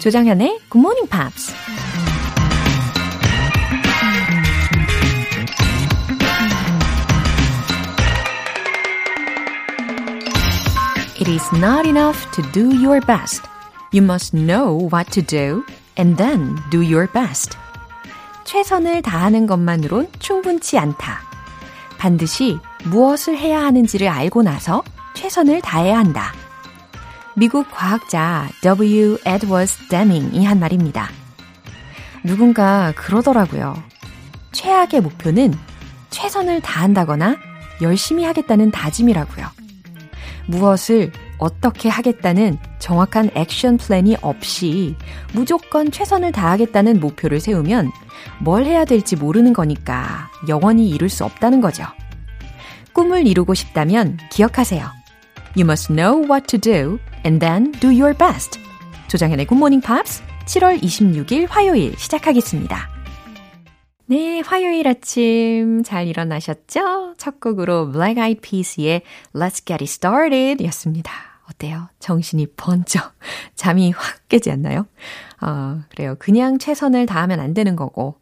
조정현의 Good Morning Pops. It is not enough to do your best. You must know what to do and then do your best. 최선을 다하는 것만으론 충분치 않다. 반드시 무엇을 해야 하는지를 알고 나서 최선을 다해야 한다. 미국 과학자 W. 에드워스 데밍이 한 말입니다. 누군가 그러더라고요. 최악의 목표는 최선을 다한다거나 열심히 하겠다는 다짐이라고요. 무엇을 어떻게 하겠다는 정확한 액션 플랜이 없이 무조건 최선을 다하겠다는 목표를 세우면 뭘 해야 될지 모르는 거니까 영원히 이룰 수 없다는 거죠. 꿈을 이루고 싶다면 기억하세요. You must know what to do and then do your best. 조장현의 Morning Pops 7월 26일 화요일 시작하겠습니다. 네, 화요일 아침 잘 일어나셨죠? 첫 곡으로 Black Eyed Peas의 Let's Get It Started 였습니다. 어때요? 정신이 번쩍 잠이 확 깨지 않나요? 어, 그래요. 그냥 최선을 다하면 안 되는 거고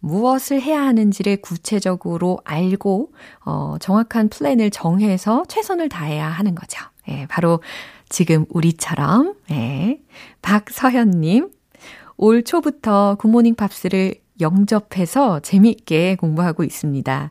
무엇을 해야 하는지를 구체적으로 알고 어, 정확한 플랜을 정해서 최선을 다해야 하는 거죠. 예, 바로 지금 우리처럼 예, 박서현님 올 초부터 굿모닝 팝스를 영접해서 재미있게 공부하고 있습니다.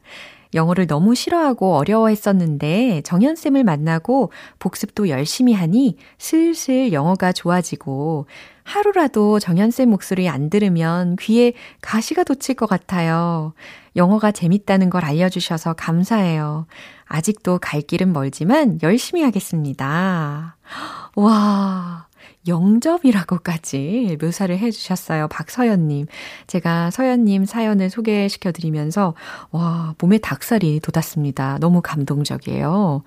영어를 너무 싫어하고 어려워했었는데 정연쌤을 만나고 복습도 열심히 하니 슬슬 영어가 좋아지고 하루라도 정연쌤 목소리 안 들으면 귀에 가시가 돋칠 것 같아요. 영어가 재밌다는 걸 알려주셔서 감사해요. 아직도 갈 길은 멀지만 열심히 하겠습니다. 와, 영접이라고까지 묘사를 해주셨어요. 박서연님. 제가 서연님 사연을 소개시켜드리면서, 와, 몸에 닭살이 돋았습니다. 너무 감동적이에요.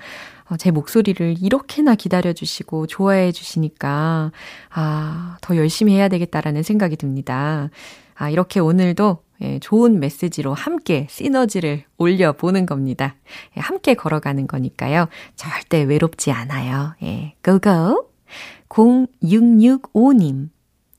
어, 제 목소리를 이렇게나 기다려주시고 좋아해주시니까, 아, 더 열심히 해야 되겠다라는 생각이 듭니다. 아, 이렇게 오늘도 예, 좋은 메시지로 함께 시너지를 올려보는 겁니다. 예, 함께 걸어가는 거니까요. 절대 외롭지 않아요. 예, go go! 0665님.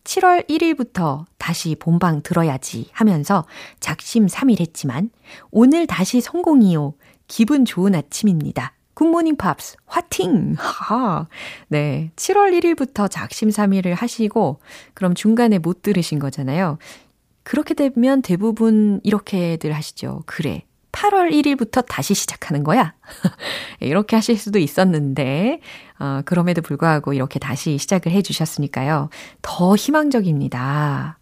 7월 1일부터 다시 본방 들어야지 하면서 작심 3일 했지만 오늘 다시 성공이요. 기분 좋은 아침입니다. 굿모닝 팝스 화팅! 하. 네. 7월 1일부터 작심 3일을 하시고 그럼 중간에 못 들으신 거잖아요. 그렇게 되면 대부분 이렇게들 하시죠. 그래. 8월 1일부터 다시 시작하는 거야. 이렇게 하실 수도 있었는데, 어, 그럼에도 불구하고 이렇게 다시 시작을 해 주셨으니까요. 더 희망적입니다.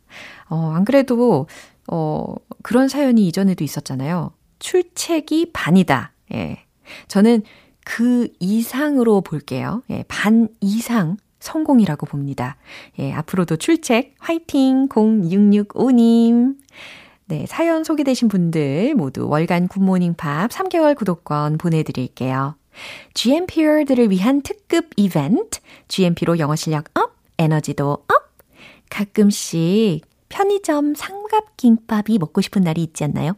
어, 안 그래도, 어, 그런 사연이 이전에도 있었잖아요. 출첵이 반이다. 예. 저는 그 이상으로 볼게요. 예, 반 이상 성공이라고 봅니다. 예, 앞으로도 출첵 화이팅 0665님. 네, 사연 소개되신 분들 모두 월간 굿모닝 팝스 3개월 구독권 보내드릴게요. GMPer들을 위한 특급 이벤트, GMP로 영어 실력 up, 에너지도 up! 가끔씩 편의점 삼각김밥이 먹고 싶은 날이 있지 않나요?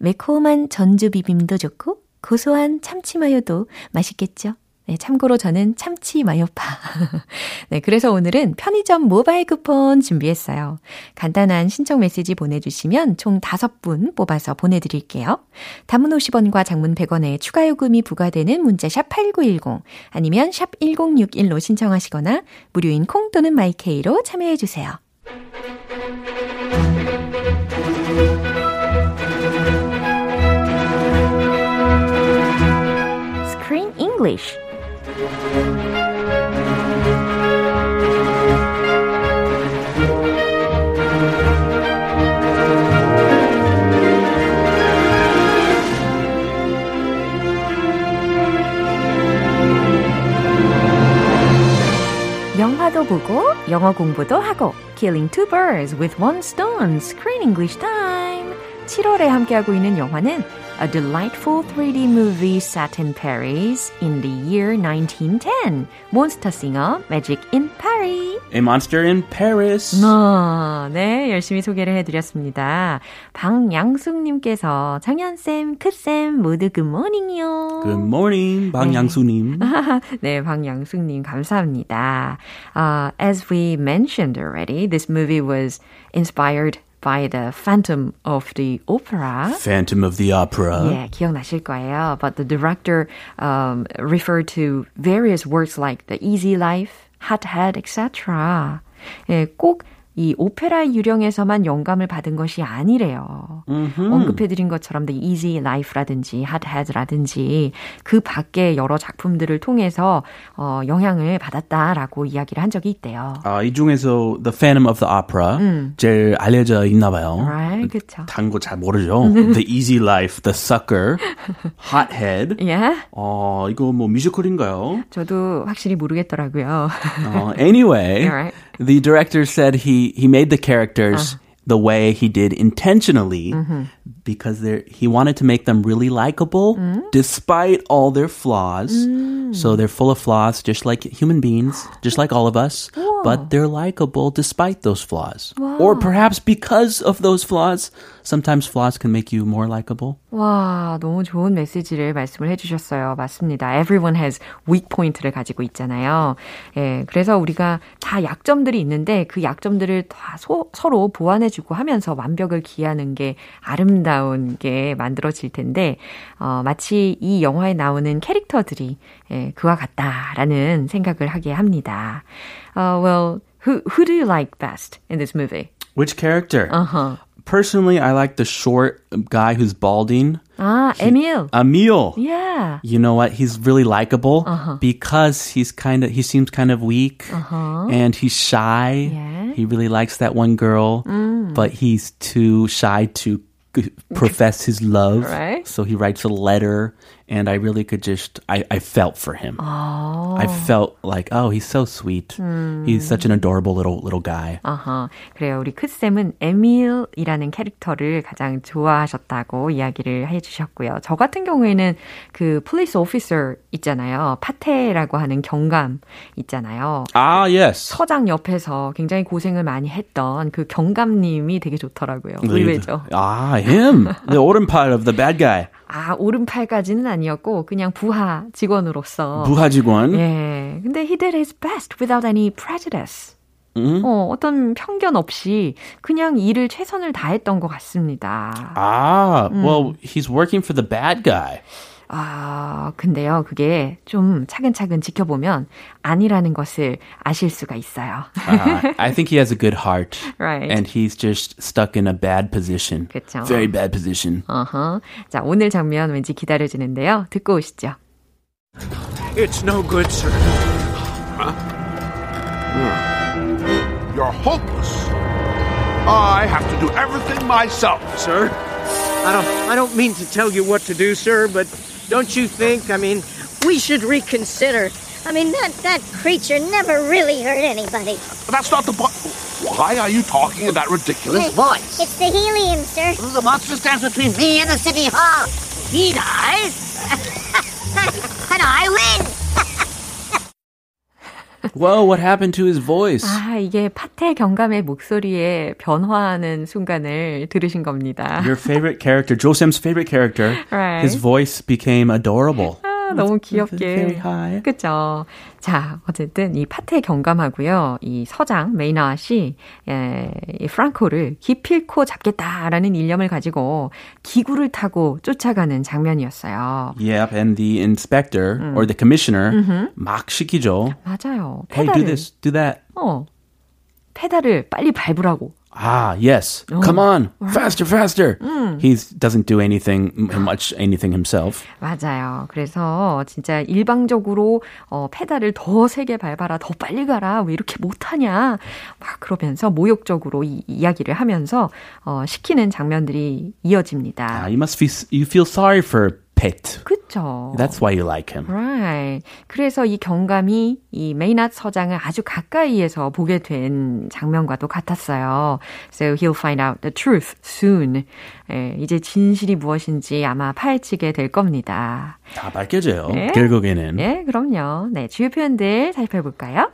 매콤한 전주 비빔도 좋고, 고소한 참치마요도 맛있겠죠? 네, 참고로 저는 참치 마요파. 네, 그래서 오늘은 편의점 모바일 쿠폰 준비했어요. 간단한 신청 메시지 보내주시면 총 5분 뽑아서 보내드릴게요. 단문 50원과 장문 100원의 추가 요금이 부과되는 문자 샵 8910 아니면 샵 1061로 신청하시거나 무료인 콩 또는 마이케이로 참여해주세요. 영화도 보고 영어 공부도 하고 Killing two birds with one stone Screen English time 7월에 함께하고 있는 영화는 a delightful 3D movie set in Paris in the year 1910. Monster Singer, Magic in Paris. A Monster in Paris. 아, 네, 열심히 소개를 해드렸습니다. 방양숙님께서 정연쌤, 크쌤 모두 굿모닝이요. Good morning, 방양수님. 네, 방양숙님 감사합니다. Uh, as we mentioned already, this movie was inspired by the Phantom of the Opera. Phantom of the Opera. 예, 기억나실 거예요. But the director um, referred to various works like The Easy Life, Hot Head, etc. 예, 꼭 이 오페라 유령에서만 영감을 받은 것이 아니래요. 언급해드린 것처럼 The Easy Life라든지 Hot Head라든지 그 밖에 여러 작품들을 통해서 어, 영향을 받았다라고 이야기를 한 적이 있대요. 아, 이 중에서 The Phantom of the Opera 제일 알려져 있나 봐요. Right, 그쵸. 다른 거잘 모르죠. the Easy Life, The Sucker, Hot Head. 예? 어, 이거 뭐 뮤지컬인가요? 저도 확실히 모르겠더라고요. Uh, anyway, You're right. The director said he he made the characters uh-huh. the way he did intentionally mm-hmm. because they he wanted to make them really likable mm-hmm. despite all their flaws. Mm. So they're full of flaws, just like human beings, just like all of us. But they're likable despite those flaws, or perhaps because of those flaws. Sometimes flaws can make you more likable. 와, 너무 좋은 메시지를 말씀을 해주셨어요. 맞습니다. Everyone has weak point를 가지고 있잖아요. 예, 그래서 우리가 다 약점들이 있는데 그 약점들을 다 소, 서로 보완해주고 하면서 완벽을 기하는 게 아름다운 게 만들어질 텐데, 어, 마치 이 영화에 나오는 캐릭터들이 예, 그와 같다라는 생각을 하게 합니다. Uh, well, who, who do you like best in this movie? Which character? Uh-huh. personally, I like the short guy who's balding. Ah, he, Emil. Emil. Yeah. You know what? He's really likable uh-huh. because he's kind of he seems kind of weak uh-huh. and he's shy. Yeah. He really likes that one girl, mm. but he's too shy to profess his love. Right. So he writes a letter and I really could just I, I felt for him. I felt like, oh, he's so sweet. He's such an adorable little little guy. 아하, 그래요. 우리 크 쌤은 에밀이라는 캐릭터를 가장 좋아하셨다고 이야기를 해주셨고요. 저 같은 경우에는 그 police officer 있잖아요. 파테라고 하는 경감 있잖아요. Ah, yes. 서장 옆에서 굉장히 고생을 많이 했던 그 경감님이 되게 좋더라고요. 의외죠. Ah, him. the 오른팔 of the bad guy. 아, 오른팔까지는 아니었고, 그냥 부하 직원으로서. 부하 직원. 예. 근데 he did his best without any prejudice. 어, 어떤 편견 없이 그냥 일을 최선을 다했던 것 같습니다. Ah, well, he's working for the bad guy. 아, 근데요, 그게 좀 차근차근 지켜보면 아니라는 것을 아실 수가 있어요. Uh, I think he has a good heart. Right. And he's just stuck in a bad position. 그쵸. Very bad position. 어허. 자, 오늘 장면 왠지 기다려지는데요. 듣고 오시죠. It's no good, sir. You're hopeless. I have to do everything myself. Sir, I don't I don't mean to tell you what to do, sir, but don't you think, I mean, We should reconsider. I mean, that, that creature never really hurt anybody. That's not the point. Why are you talking in that ridiculous voice? It's the helium, sir. The monster stands between me and the city hall. He dies, and I win. Whoa, what happened to his voice? 아, 이게 파테 경감의 목소리에 변화하는 순간을 들으신 겁니다. Your favorite character, Josem's favorite character, Right. his voice became adorable. 아, 너무 귀엽게. high. 그쵸. 자, 어쨌든 이 파테 경감하고요. 이 서장 메이나시 예, 이 프랑코를 기필코 잡겠다라는 일념을 가지고 기구를 타고 쫓아가는 장면이었어요. Yep, and the inspector or the commissioner 막 시키죠. 맞아요. Hey, 페달을 do this, do that. 어. 페달을 빨리 밟으라고. Ah, yes. Come on, faster, faster. He doesn't do anything much, anything himself. 맞아요. 그래서 진짜 일방적으로 어, 페달을 더 세게 밟아라, 더 빨리 가라, 왜 이렇게 못하냐, 막 그러면서 모욕적으로 이, 이야기를 하면서 어, 시키는 장면들이 이어집니다. Ah, you must feel, you feel sorry for Pet. 그쵸. That's why you like him. Right. 그래서 이 경감이 이 메이낫 서장을 아주 가까이에서 보게 된 장면과도 같았어요. So he'll find out the truth soon. 예, 이제 진실이 무엇인지 아마 파헤치게 될 겁니다. 다 밝혀져요. 네. 결국에는. 예, 그럼요. 네, 주요 표현들 살펴볼까요?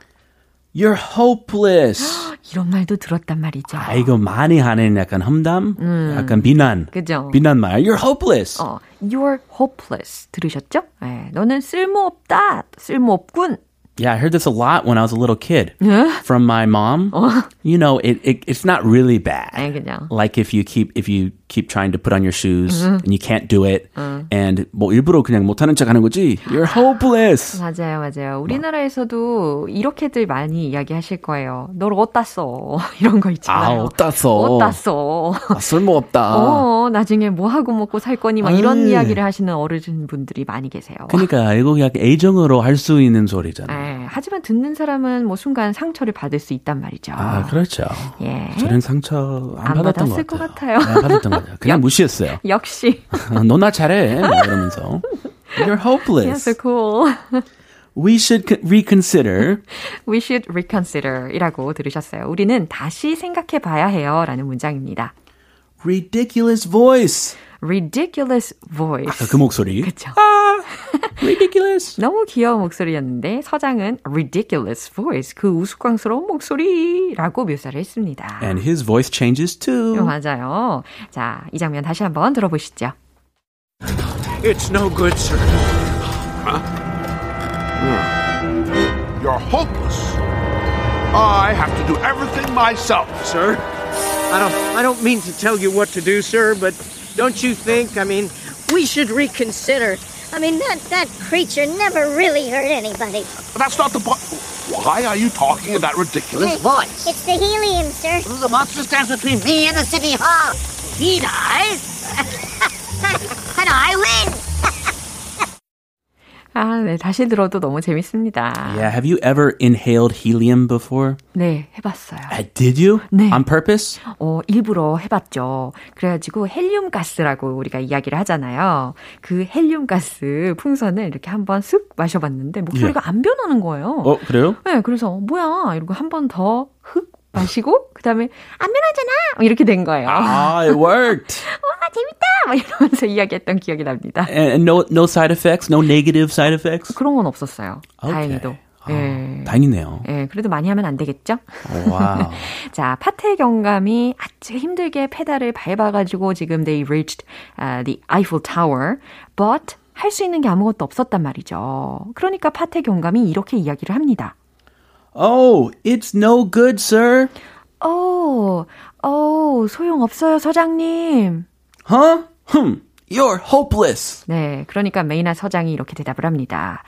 You're hopeless. 이런 말도 들었단 말이죠. 아, 이거 많이 하는 약간 험담? 약간 비난. 그죠? 비난 말. You're hopeless. 어, you're hopeless 들으셨죠? 예, 너는 쓸모없다, 쓸모없군. Yeah, I heard this a lot when I was a little kid from my mom. You know, it, it it's not really bad. 네, 그죠. Like if you keep if you keep trying to put on your shoes and you can't do it, and 뭐 일부러 그냥 못하는 척하는 거지. You're hopeless. 맞아요, 맞아요. 우리나라에서도 이렇게들 많이 이야기하실 거예요. 널 어디다 써? 이런 거 아, 있잖아요. 어디다 써? 어디다 써? 아, 쓸모없다. 어, 나중에 뭐 하고 먹고 살 거니? 막 이런 아이. 이야기를 하시는 어르신 분들이 많이 계세요. 그러니까 이거 그냥 애정으로 할 수 있는 소리잖아 요. 예, 하지만 듣는 사람은 뭐 순간 상처를 받을 수 있단 말이죠. 아, 그렇죠. 예. 저는 상처 안, 안 받았던 것것 같아요. 같아요. 안 받았던 것 같아요. 그냥 무시했어요. 역시. 너나 잘해. 막 이러면서. You're Yeah, hopeless. so cool. We should co- reconsider. We should reconsider 이라고 들으셨어요. 우리는 다시 생각해 봐야 해요. 라는 문장입니다. Ridiculous voice. ridiculous voice. 아까 그 목소리. 그쵸. Ridiculous. 너무 귀여운 목소리였는데 서장은 ridiculous voice, 그 우스꽝스러운 목소리라고 묘사를 했습니다. And his voice changes 어, too. 맞아요. 자, 이 장면 다시 한번 들어보시죠. It's no good, sir. You're hopeless. I have to do everything myself. Sir, I don't I don't mean to tell you what to do, sir, but don't you think, I mean, We should reconsider. I mean, that, that creature never really hurt anybody. That's not the point. Why are you talking in that ridiculous voice? It's the helium, sir. The monster stands between me and the city hall. He dies. and I win. 아, 네, 다시 들어도 너무 재밌습니다. Yeah, have you ever inhaled helium before? 네, 해봤어요. Uh, did you? 네. On purpose? 어, 일부러 해봤죠. 그래가지고 헬륨 가스라고 우리가 이야기를 하잖아요. 그 헬륨 가스 풍선을 이렇게 한번 쓱 마셔봤는데 목소리가 안 변하는 거예요. 어, 그래요? 네, 그래서 뭐야 이러고 한 번더흑 마시고 그 다음에 안 변하잖아 이렇게 된 거예요. Ah, it worked. 와 재밌다 막 이러면서 이야기했던 기억이 납니다. and, no no side effects, no negative side effects. 그런 건 없었어요. Okay. 다행히도. 아, 예. 다행이네요. 예, 그래도 많이 하면 안 되겠죠? Wow. 자, 파테 경감이 아주 힘들게 페달을 밟아가지고 지금 they reached uh, the Eiffel Tower, but 할 수 있는 게 아무것도 없었단 말이죠. 그러니까 파테 경감이 이렇게 이야기를 합니다. Oh, it's no good, sir. 오, 오, 소용없어요, 서장님. Huh? Hmm. You're hopeless. 네, 그러니까 메이나 서장이 이렇게 대답을 합니다.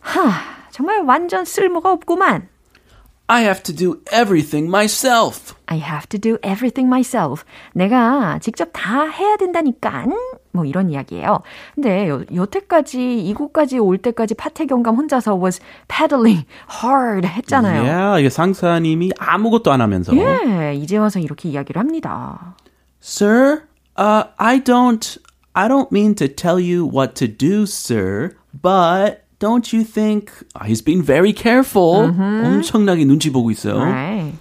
하, 정말 완전 쓸모가 없구만. I have to do everything myself. I have to do everything myself. 내가 직접 다 해야 된다니까. 뭐 이런 이야기예요. 근데 여, 여태까지 이곳까지 올 때까지 파태경감 혼자서 was paddling hard 했잖아요. Yeah, 이게 상사님이 아무것도 안 하면서. 예, 이제 와서 이렇게 이야기를 합니다. Sir, uh, I don't, I don't mean to tell you what to do, sir, but don't you think uh, he's being very careful? 엄청나게 눈치 보고 있어요. Right.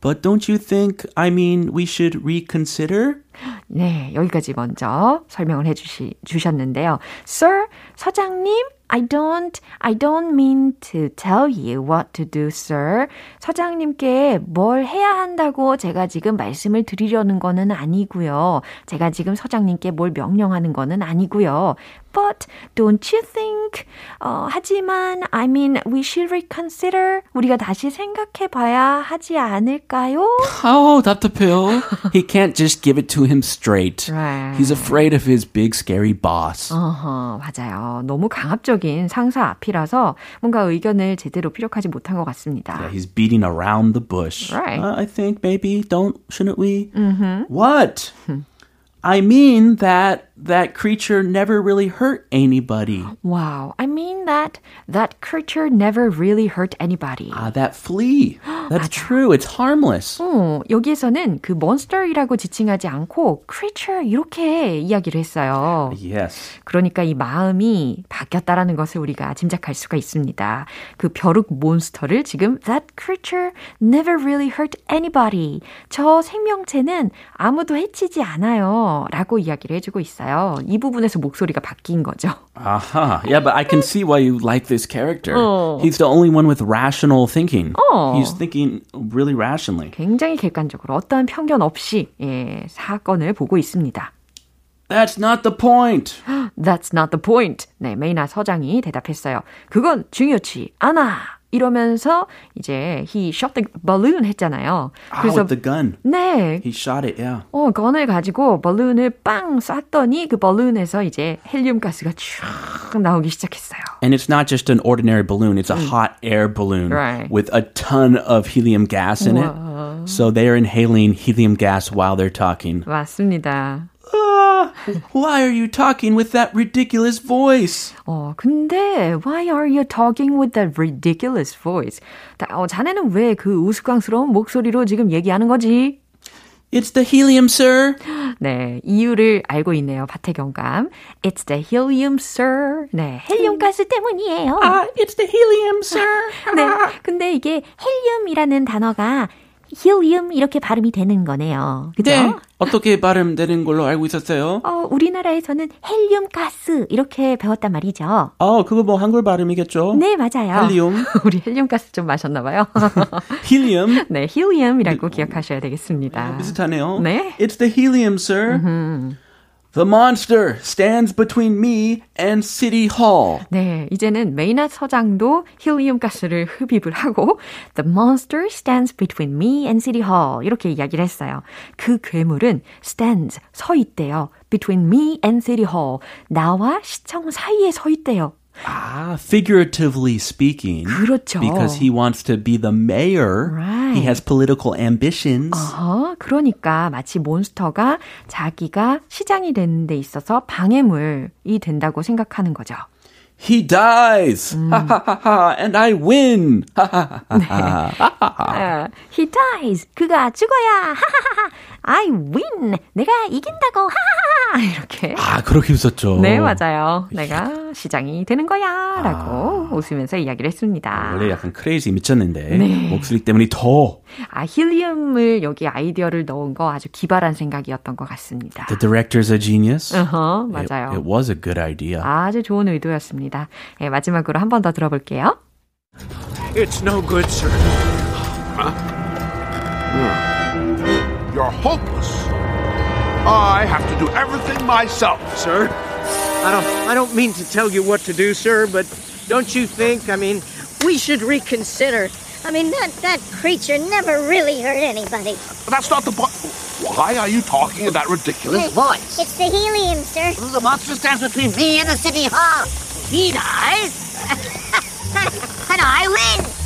But don't you think, I mean, we should reconsider? 네, 여기까지 먼저 설명을 해 주시, 주셨는데요. Sir, 서장님, I don't, I don't mean to tell you what to do, sir. 서장님께 뭘 해야 한다고 제가 지금 말씀을 드리려는 거는 아니고요. 제가 지금 서장님께 뭘 명령하는 거는 아니고요. But don't you think? 어, 하지만 I mean we should reconsider. 우리가 다시 생각해 봐야 하지 않을까요? Oh, 답답해요. he can't just give it to him straight. Right. He's afraid of his big scary boss. 어허, 맞아요. 너무 강압적인 상사 앞이라서 뭔가 의견을 제대로 피력하지 못한 것 같습니다. Yeah, he's beating around the bush. Right. Uh, I think maybe don't shouldn't we? Mm-hmm. What? I mean that that creature never really hurt anybody. Wow, I mean that that creature never really hurt anybody. Ah, that flea. That's true. It's harmless. 어, 여기에서는 그 monster이라고 지칭하지 않고 creature 이렇게 이야기를 했어요. Yes. 그러니까 이 마음이 바뀌었다라는 것을 우리가 짐작할 수가 있습니다. 그 벼룩 몬스터를 지금 that creature never really hurt anybody. 저 생명체는 아무도 해치지 않아요. 라고 이야기를 해 주고 있어요. 이 부분에서 목소리가 바뀐 거죠. Aha. Yeah, but I can see why you like this character. Oh. He's the only one with rational thinking. Oh. He's thinking really rationally. 굉장히 객관적으로 어떠한 편견 없이 예, 사건을 보고 있습니다. That's not the point. That's not the point. 네, 메이나 서장이 대답했어요. 그건 중요치 않아. 이러면서 이제 he shot the balloon 했잖아요. Ah, with the gun. 네. He shot it, yeah. 어, 건을 가지고 balloon을 빵 쐈더니 그 balloon에서 이제 헬륨 가스가 쫙 나오기 시작했어요. And it's not just an ordinary balloon, it's a hot air balloon Right. with a ton of helium gas in it. So they're inhaling helium gas while they're talking. 맞습니다. Ah, why are you talking with that ridiculous voice? 어, 근데 why are you talking with that ridiculous voice? 다- 어, 자네는 왜 그 우스꽝스러운 목소리로 지금 얘기하는 거지? It's the helium, sir. 네, 이유를 알고 있네요. 박태경감. It's the helium, sir. 네, 헬륨 가스 때문이에요. Ah, it's the helium, sir. 네, 근데 이게 헬륨이라는 단어가 helium 이렇게 발음이 되는 거네요. 그죠? 네. 어떻게 발음되는 걸로 알고 있었어요? 어, 우리나라에서는 헬륨 가스 이렇게 배웠단 말이죠. 어, 그거 뭐 한글 발음이겠죠? 네, 맞아요. 헬륨. 우리 헬륨 가스 좀 마셨나 봐요. helium. 네, helium이라고 기억하셔야 되겠습니다. 비슷하네요. 네. It's the helium, sir. The monster stands between me and City Hall. 네, 이제는 메이나 서장도 힐리움 가스를 흡입을 하고 The monster stands between me and City Hall 이렇게 이야기를 했어요. 그 괴물은 stands 서 있대요. between me and City Hall 나와 시청 사이에 서 있대요. Ah, figuratively speaking. 그렇죠. Because he wants to be the mayor. Right. He has political ambitions. 어, 그러니까 마치 몬스터가 자기가 시장이 되는 데 있어서 방해물이 된다고 생각하는 거죠. He dies. Ha ha ha ha. And I win. Ha ha ha ha. 아, he dies. 그가 죽어야. I win. 내가 이긴다고. 하하하. 이렇게. 아, 그렇게 웃었죠. 네, 맞아요. 내가 시장이 되는 거야. 라고 웃으면서 이야기를 했습니다. 원래 약간 크레이지 미쳤는데 네. 목소리 때문에 더 아, 힐리움을 여기 아이디어를 넣은 거 아주 기발한 생각이었던 것 같습니다. The director's a genius. 어허, It, 맞아요. it was a good idea. 아주 좋은 의도였습니다. 네, 마지막으로 한 번 더 들어볼게요. It's no good, sir. You're hopeless. I have to do everything myself. Sir, I don't I don't mean to tell you what to do, sir, but don't you think, I mean, We should reconsider. I mean, that, that creature never really hurt anybody. That's not the point. Why are you talking in that ridiculous voice? It's the helium, sir. The monster stands between me and the city hall. He dies. and I win.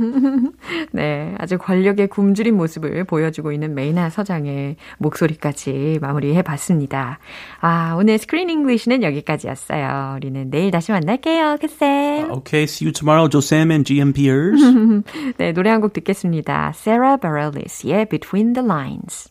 네, 아주 권력의 굶주린 모습을 보여주고 있는 메이나 서장의 목소리까지 마무리해 봤습니다. 아, 오늘 스크린 잉글리시는 여기까지였어요. 우리는 내일 다시 만날게요. 그쌤. Okay, see you tomorrow, 조쌤 and GMPers. 네, 노래 한 곡 듣겠습니다. Sarah Bareilles,의 Between the Lines.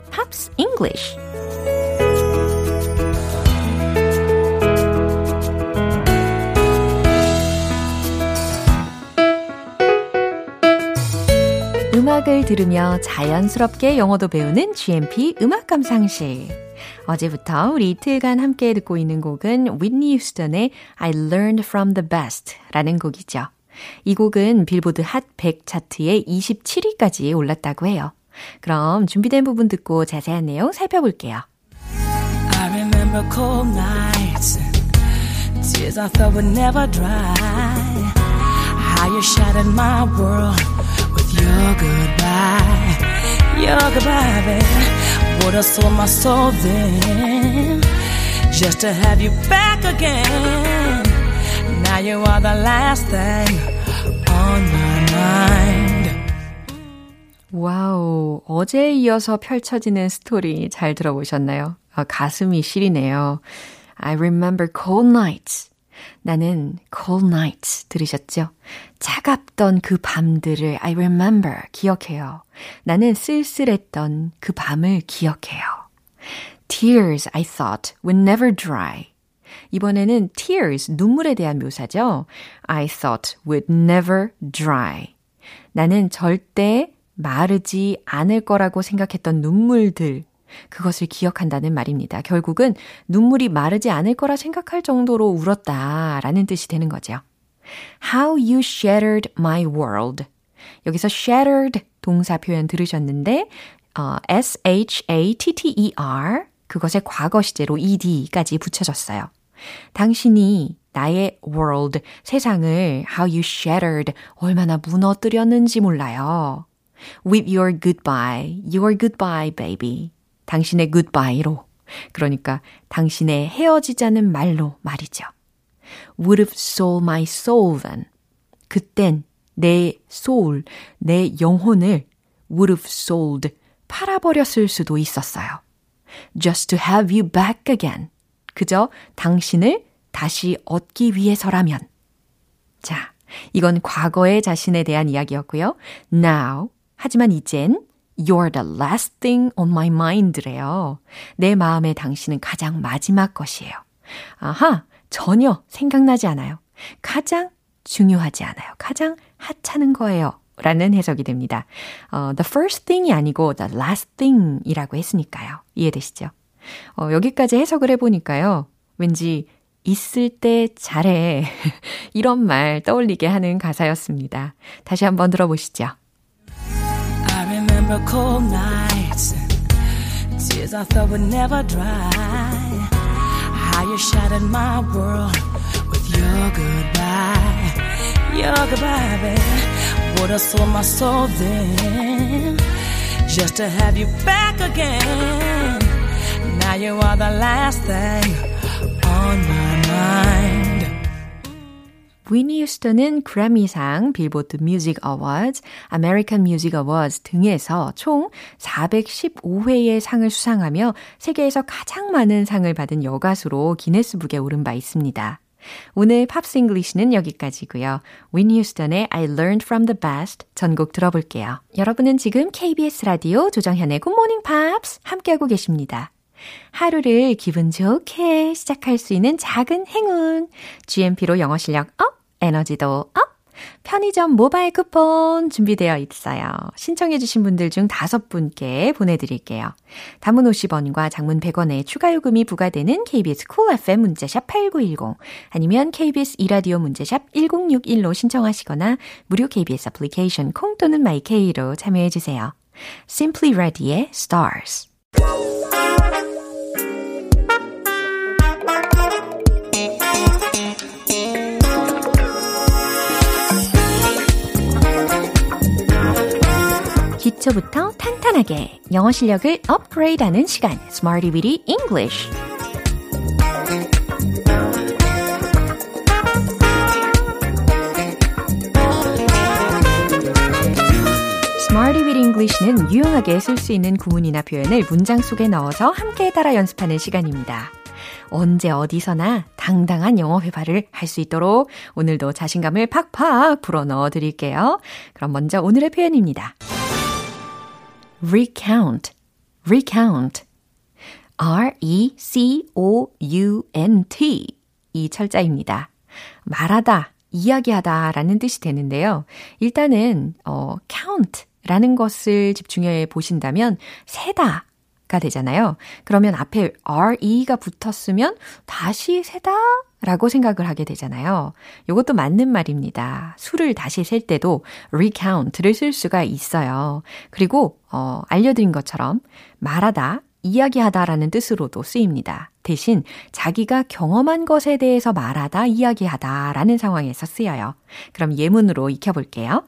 Pops English 음악을 들으며 자연스럽게 영어도 배우는 GMP 음악 감상실. 어제부터 우리 이틀간 함께 듣고 있는 곡은 Whitney Houston의 I Learned From The Best 라는 곡이죠. 이 곡은 빌보드 핫 100 차트에 27위까지 올랐다고 해요. 그럼 준비된 부분 듣고 자세한 내용 살펴볼게요. I remember cold nights Tears I thought would never dry How you shattered my world With your goodbye Your goodbye, baby Would have sold my soul then Just to have you back again Now you are the last thing on my mind 와우, 어제에 이어서 펼쳐지는 스토리 잘 들어보셨나요? 아, 가슴이 시리네요. I remember cold nights. 나는 cold nights 들으셨죠? 차갑던 그 밤들을 I remember 기억해요. 나는 쓸쓸했던 그 밤을 기억해요. Tears I thought would never dry. 이번에는 tears, 눈물에 대한 묘사죠. I thought would never dry. 나는 절대 마르지 않을 거라고 생각했던 눈물들, 그것을 기억한다는 말입니다. 결국은 눈물이 마르지 않을 거라 생각할 정도로 울었다라는 뜻이 되는 거죠. How you shattered my world. 여기서 shattered 동사 표현 들으셨는데, 어, S-H-A-T-T-E-R, 그것의 과거 시제로 ed까지 붙여졌어요. 당신이 나의 world, 세상을 how you shattered, 얼마나 무너뜨렸는지 몰라요. With your goodbye, your goodbye, baby. 당신의 goodbye로. 그러니까 당신의 헤어지자는 말로 말이죠. Would have sold my soul then. 그땐 내 soul, 내 영혼을 would have sold, 팔아버렸을 수도 있었어요. Just to have you back again. 그저 당신을 다시 얻기 위해서라면. 자, 이건 과거의 자신에 대한 이야기였고요. Now, 하지만 이젠 You're the last thing on my mind래요. 내 마음에 당신은 가장 마지막 것이에요. 아하, 전혀 생각나지 않아요. 가장 중요하지 않아요. 가장 하찮은 거예요. 라는 해석이 됩니다. 어, the first thing이 아니고 the last thing이라고 했으니까요. 이해되시죠? 어, 여기까지 해석을 해보니까요. 왠지 있을 때 잘해. 이런 말 떠올리게 하는 가사였습니다. 다시 한번 들어보시죠. Remember cold nights, tears I thought would never dry. How you shattered my world with your goodbye, your goodbye, baby. Would have sold my soul then, just to have you back again. Now you are the last thing on my. 위니 휴스턴은 그래미상, 빌보드 뮤직 어워즈, 아메리칸 뮤직 어워즈 등에서 총 415회의 상을 수상하며 세계에서 가장 많은 상을 받은 여가수로 기네스북에 오른 바 있습니다. 오늘 Pops English는 여기까지고요. Whitney Houston의 I Learned From The Best 전곡 들어볼게요. 여러분은 지금 KBS 라디오 조정현의 굿모닝 팝스 함께하고 계십니다. 하루를 기분 좋게 시작할 수 있는 작은 행운. GMP로 영어 실력 up, 에너지도 up. 편의점 모바일 쿠폰 준비되어 있어요. 신청해주신 분들 중 다섯 분께 보내드릴게요. 단문 50원과 장문 100원의 추가 요금이 부과되는 KBS Cool FM 문자 샵 8910 아니면 KBS 2라디오 문자 샵 1061로 신청하시거나 무료 KBS 애플리케이션 콩 또는 마이 K로 참여해주세요. Simply Red의 Stars 기초부터 탄탄하게 영어 실력을 업그레이드하는 시간 Smarty Weedy English Smarty with English는 유용하게 쓸 수 있는 구문이나 표현을 문장 속에 넣어서 함께 따라 연습하는 시간입니다. 언제 어디서나 당당한 영어 회화를 할 수 있도록 오늘도 자신감을 팍팍 불어 넣어 드릴게요. 그럼 먼저 오늘의 표현입니다. Recount, recount. R-E-C-O-U-N-T. 이 철자입니다. 말하다, 이야기하다 라는 뜻이 되는데요. 일단은, 어, count 라는 것을 집중해 보신다면, 세다 가 되잖아요. 그러면 앞에 re가 붙었으면 다시 세다 라고 생각을 하게 되잖아요. 이것도 맞는 말입니다. 수를 다시 셀 때도 recount를 쓸 수가 있어요. 그리고 어, 알려드린 것처럼 말하다, 이야기하다라는 뜻으로도 쓰입니다. 대신 자기가 경험한 것에 대해서 말하다, 이야기하다라는 상황에서 쓰여요. 그럼 예문으로 익혀볼게요.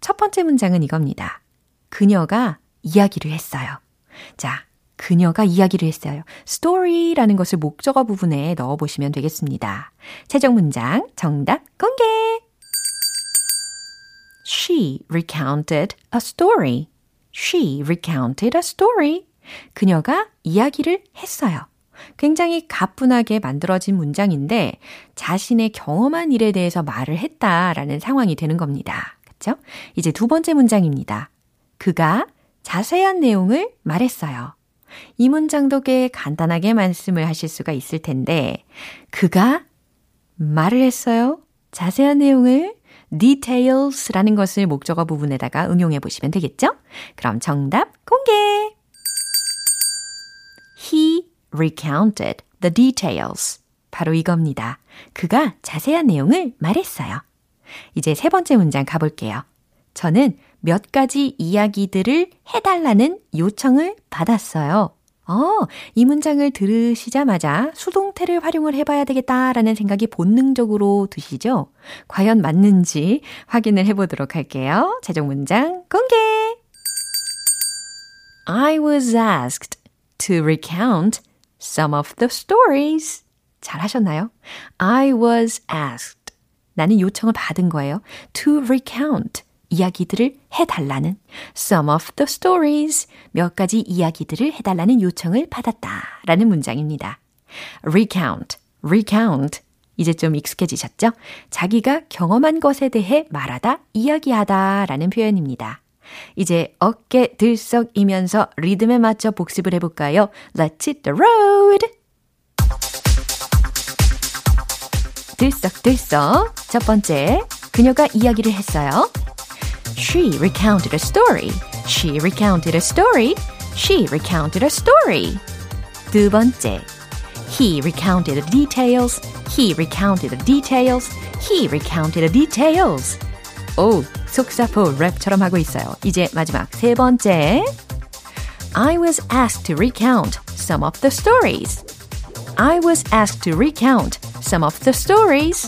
첫 번째 문장은 이겁니다. 그녀가 이야기를 했어요. 자, 그녀가 이야기를 했어요. story라는 것을 목적어 부분에 넣어보시면 되겠습니다. 최종 문장 정답 공개! She recounted a story. She recounted a story. 그녀가 이야기를 했어요. 굉장히 가뿐하게 만들어진 문장인데 자신의 경험한 일에 대해서 말을 했다라는 상황이 되는 겁니다. 그렇죠? 이제 두 번째 문장입니다. 그가 자세한 내용을 말했어요. 이 문장도 꽤 간단하게 말씀을 하실 수가 있을 텐데, 그가 말을 했어요. 자세한 내용을 details라는 것을 목적어 부분에다가 응용해 보시면 되겠죠? 그럼 정답 공개! He recounted the details. 바로 이겁니다. 그가 자세한 내용을 말했어요. 이제 세 번째 문장 가볼게요. 저는 몇 가지 이야기들을 해달라는 요청을 받았어요. 어, 이 문장을 들으시자마자 수동태를 활용을 해봐야 되겠다라는 생각이 본능적으로 드시죠? 과연 맞는지 확인을 해보도록 할게요. 최종 문장 공개! I was asked to recount some of the stories. 잘 하셨나요? I was asked. 나는 요청을 받은 거예요. To recount. 이야기들을 해달라는 some of the stories 몇 가지 이야기들을 해달라는 요청을 받았다 라는 문장입니다. recount, recount 이제 좀 익숙해지셨죠? 자기가 경험한 것에 대해 말하다, 이야기하다 라는 표현입니다. 이제 어깨 들썩이면서 리듬에 맞춰 복습을 해볼까요? Let's hit the road! 들썩들썩. 첫 번째, 그녀가 이야기를 했어요. She recounted a story. She recounted a story. She recounted a story. 두 번째, He recounted the details. He recounted the details. He recounted the details. 오, 속사포 랩처럼 하고 있어요. 이제 마지막 세 번째. I was asked to recount some of the stories. I was asked to recount some of the stories.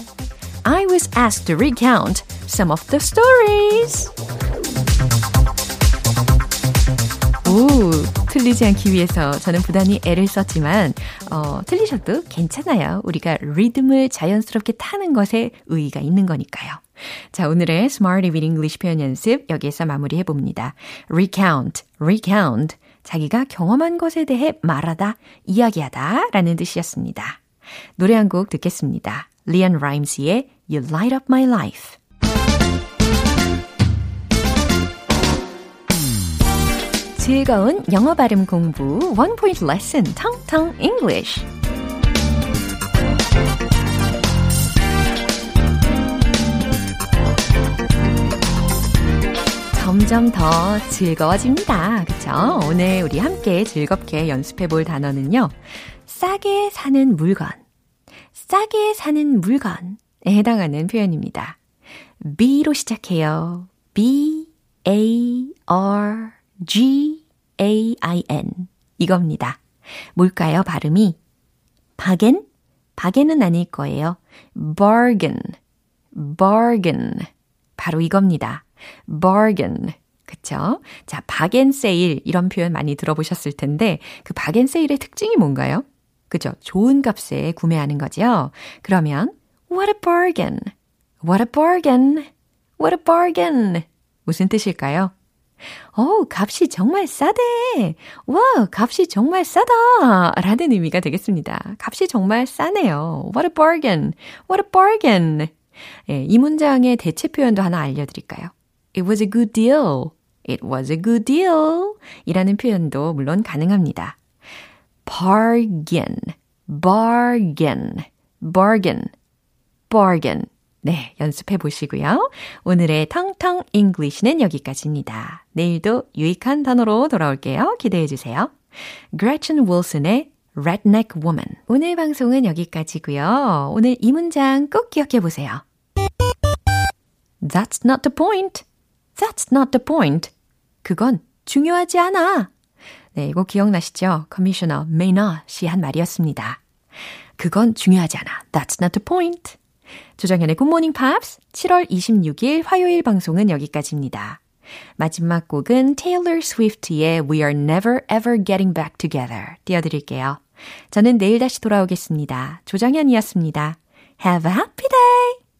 I was asked to recount some of the stories. 오, 틀리지 않기 위해서 저는 부단히 애를 썼지만, 어, 틀리셔도 괜찮아요. 우리가 리듬을 자연스럽게 타는 것에 의의가 있는 거니까요. 자, 오늘의 Smart Reading English 표현 연습 여기에서 마무리해 봅니다. recount, recount. 자기가 경험한 것에 대해 말하다, 이야기하다 라는 뜻이었습니다. 노래 한 곡 듣겠습니다. 리안 라임스의 You Light Up My Life. 즐거운 영어 발음 공부 원 포인트 레슨 텅텅 English. 점점 더 즐거워집니다. 그쵸? 오늘 우리 함께 즐겁게 연습해 볼 단어는요. 싸게 사는 물건. 싸게 사는 물건에 해당하는 표현입니다. B로 시작해요. B, A, R, G, A, I, N. 이겁니다. 뭘까요, 발음이? 바겐? 바겐은 아닐 거예요. bargain, bargain. 바로 이겁니다. bargain. 그쵸? 자, 바겐 세일 이런 표현 많이 들어보셨을 텐데 그 바겐 세일의 특징이 뭔가요? 그죠? 좋은 값에 구매하는 거죠. 그러면 what a bargain. What a bargain. What a bargain. 무슨 뜻일까요? 어, 값이 정말 싸대. 와, 값이 정말 싸다. 라는 의미가 되겠습니다. 값이 정말 싸네요. What a bargain. What a bargain. 예, 이 문장의 대체 표현도 하나 알려드릴까요? It was a good deal. It was a good deal. 이라는 표현도 물론 가능합니다. bargain, bargain, bargain, bargain. 네, 연습해 보시고요. 오늘의 통통 English는 여기까지입니다. 내일도 유익한 단어로 돌아올게요. 기대해 주세요. Gretchen Wilson의 Redneck Woman. 오늘 방송은 여기까지고요. 오늘 이 문장 꼭 기억해 보세요. That's not the point. That's not the point. 그건 중요하지 않아. 네, 이거 기억나시죠? Commissioner 메이너시 한 말이었습니다. 그건 중요하지 않아. That's not the point. 조정현의 굿모닝 팝스 7월 26일 화요일 방송은 여기까지입니다. 마지막 곡은 Taylor Swift의 We Are Never Ever Getting Back Together 띄워드릴게요. 저는 내일 다시 돌아오겠습니다. 조정현이었습니다. Have a happy day!